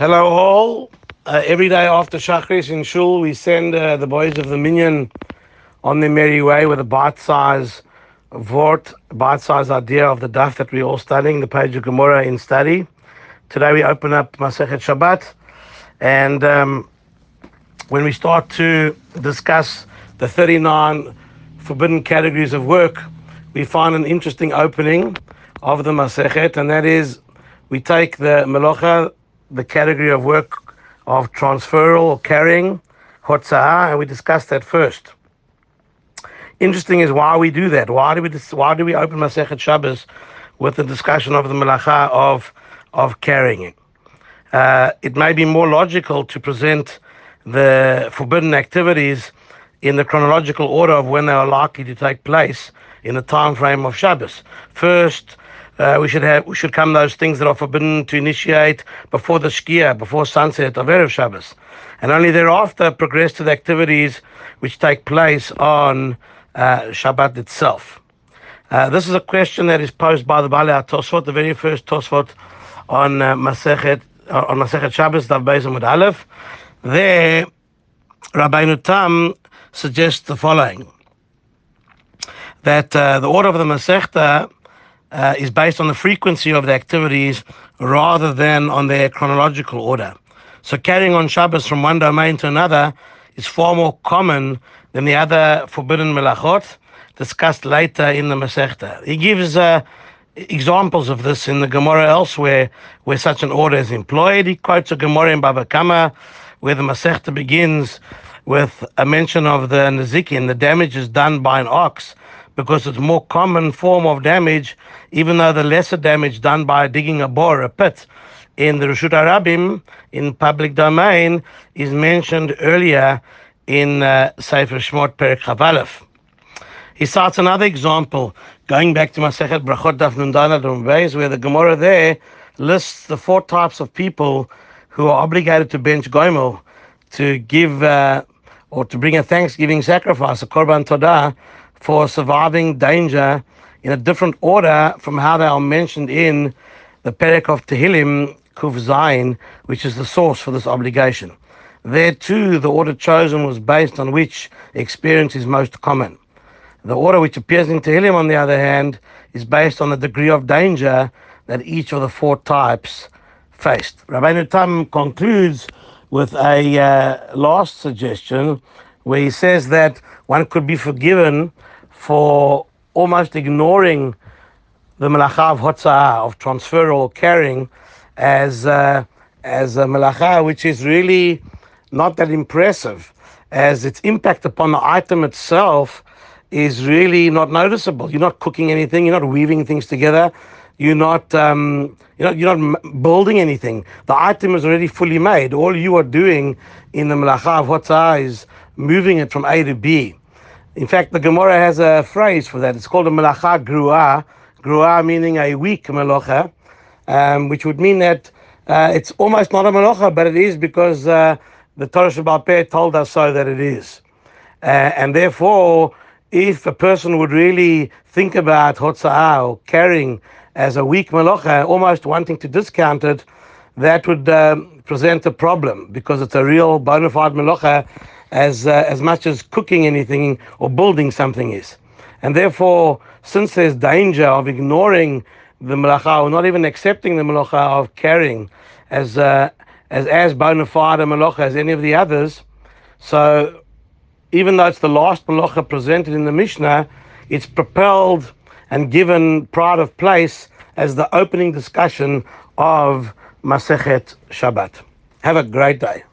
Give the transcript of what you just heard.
Hello, all. Uh, every day after Shachris in Shul, we send uh, the boys of the Minyan on their merry way with a bite-sized vort, bite-sized idea of the daf that we're all studying, the page of Gemara in study. Today we open up Masechet Shabbat, and um, when we start to discuss the 39 forbidden categories of work, we find an interesting opening of the Masechet, and that is we take the Melocha, the category of work of transferal or carrying, Hotzah, and we discussed that first. Interesting is why we do that. Why do we why do we open Masechet Shabbos with the discussion of the Melacha of of carrying it? Uh, it may be more logical to present the forbidden activities in the chronological order of when they are likely to take place in the time frame of Shabbos. First, uh, we should have we should come those things that are forbidden to initiate before the Shkia, before sunset of Erev Shabbos, and only thereafter progress to the activities which take place on uh, Shabbat itself. Uh, this is a question that is posed by the Baalei Tosfot, the very first Tosfot on uh, Masechet on Masechet Shabbos, Daf Beis Amud Aleph. There, Rabbeinu Tam suggests the following: that uh, the order of the Masechta uh, is based on the frequency of the activities rather than on their chronological order. So carrying on Shabbos from one domain to another is far more common than the other forbidden melachot discussed later in the Masechta. He gives uh, examples of this in the Gemara elsewhere where such an order is employed. He quotes a Gemara in Baba Kama where the Masechta begins with a mention of the Nezikin, the damage is done by an ox because it's more common form of damage, even though the lesser damage done by digging a bore, a pit, in the Rishut Arabim, in public domain, is mentioned earlier in uh, Sefer Shmot Perek. He cites another example, going back to Masechet Brachot Daf Nun Daled where the Gemara there lists the four types of people who are obligated to bench Goimel to give uh, or to bring a thanksgiving sacrifice, a Korban Todah, for surviving danger in a different order from how they are mentioned in the Perek of Tehillim, Kuf Zayin, which is the source for this obligation. There too, the order chosen was based on which experience is most common. The order which appears in Tehillim, on the other hand, is based on the degree of danger that each of the four types faced. Rabbeinu Tam concludes with a uh, last suggestion where he says that one could be forgiven for almost ignoring the malacha of hotzah, of transfer or carrying, as uh, as a malacha which is really not that impressive, as its impact upon the item itself is really not noticeable. You're not cooking anything. You're not weaving things together. You're not um, you're not you're not building anything. The item is already fully made. All you are doing in the malacha of hotzah is moving it from A to B. In fact, the Gemara has a phrase for that. It's called a melacha grua, grua meaning a weak melacha, um, which would mean that uh, it's almost not a melacha, but it is because uh, the Torah Shabbat told us so that it is. Uh, and therefore, if a person would really think about hotzah or carrying as a weak melacha, almost wanting to discount it, that would um, present a problem because it's a real bona fide melacha as uh, as much as cooking anything or building something is. And therefore, since there's danger of ignoring the malacha or not even accepting the malacha of carrying as uh, as as bona fide a malacha as any of the others, so even though it's the last malacha presented in the Mishnah, it's propelled and given pride of place as the opening discussion of Masechet Shabbat. Have a great day.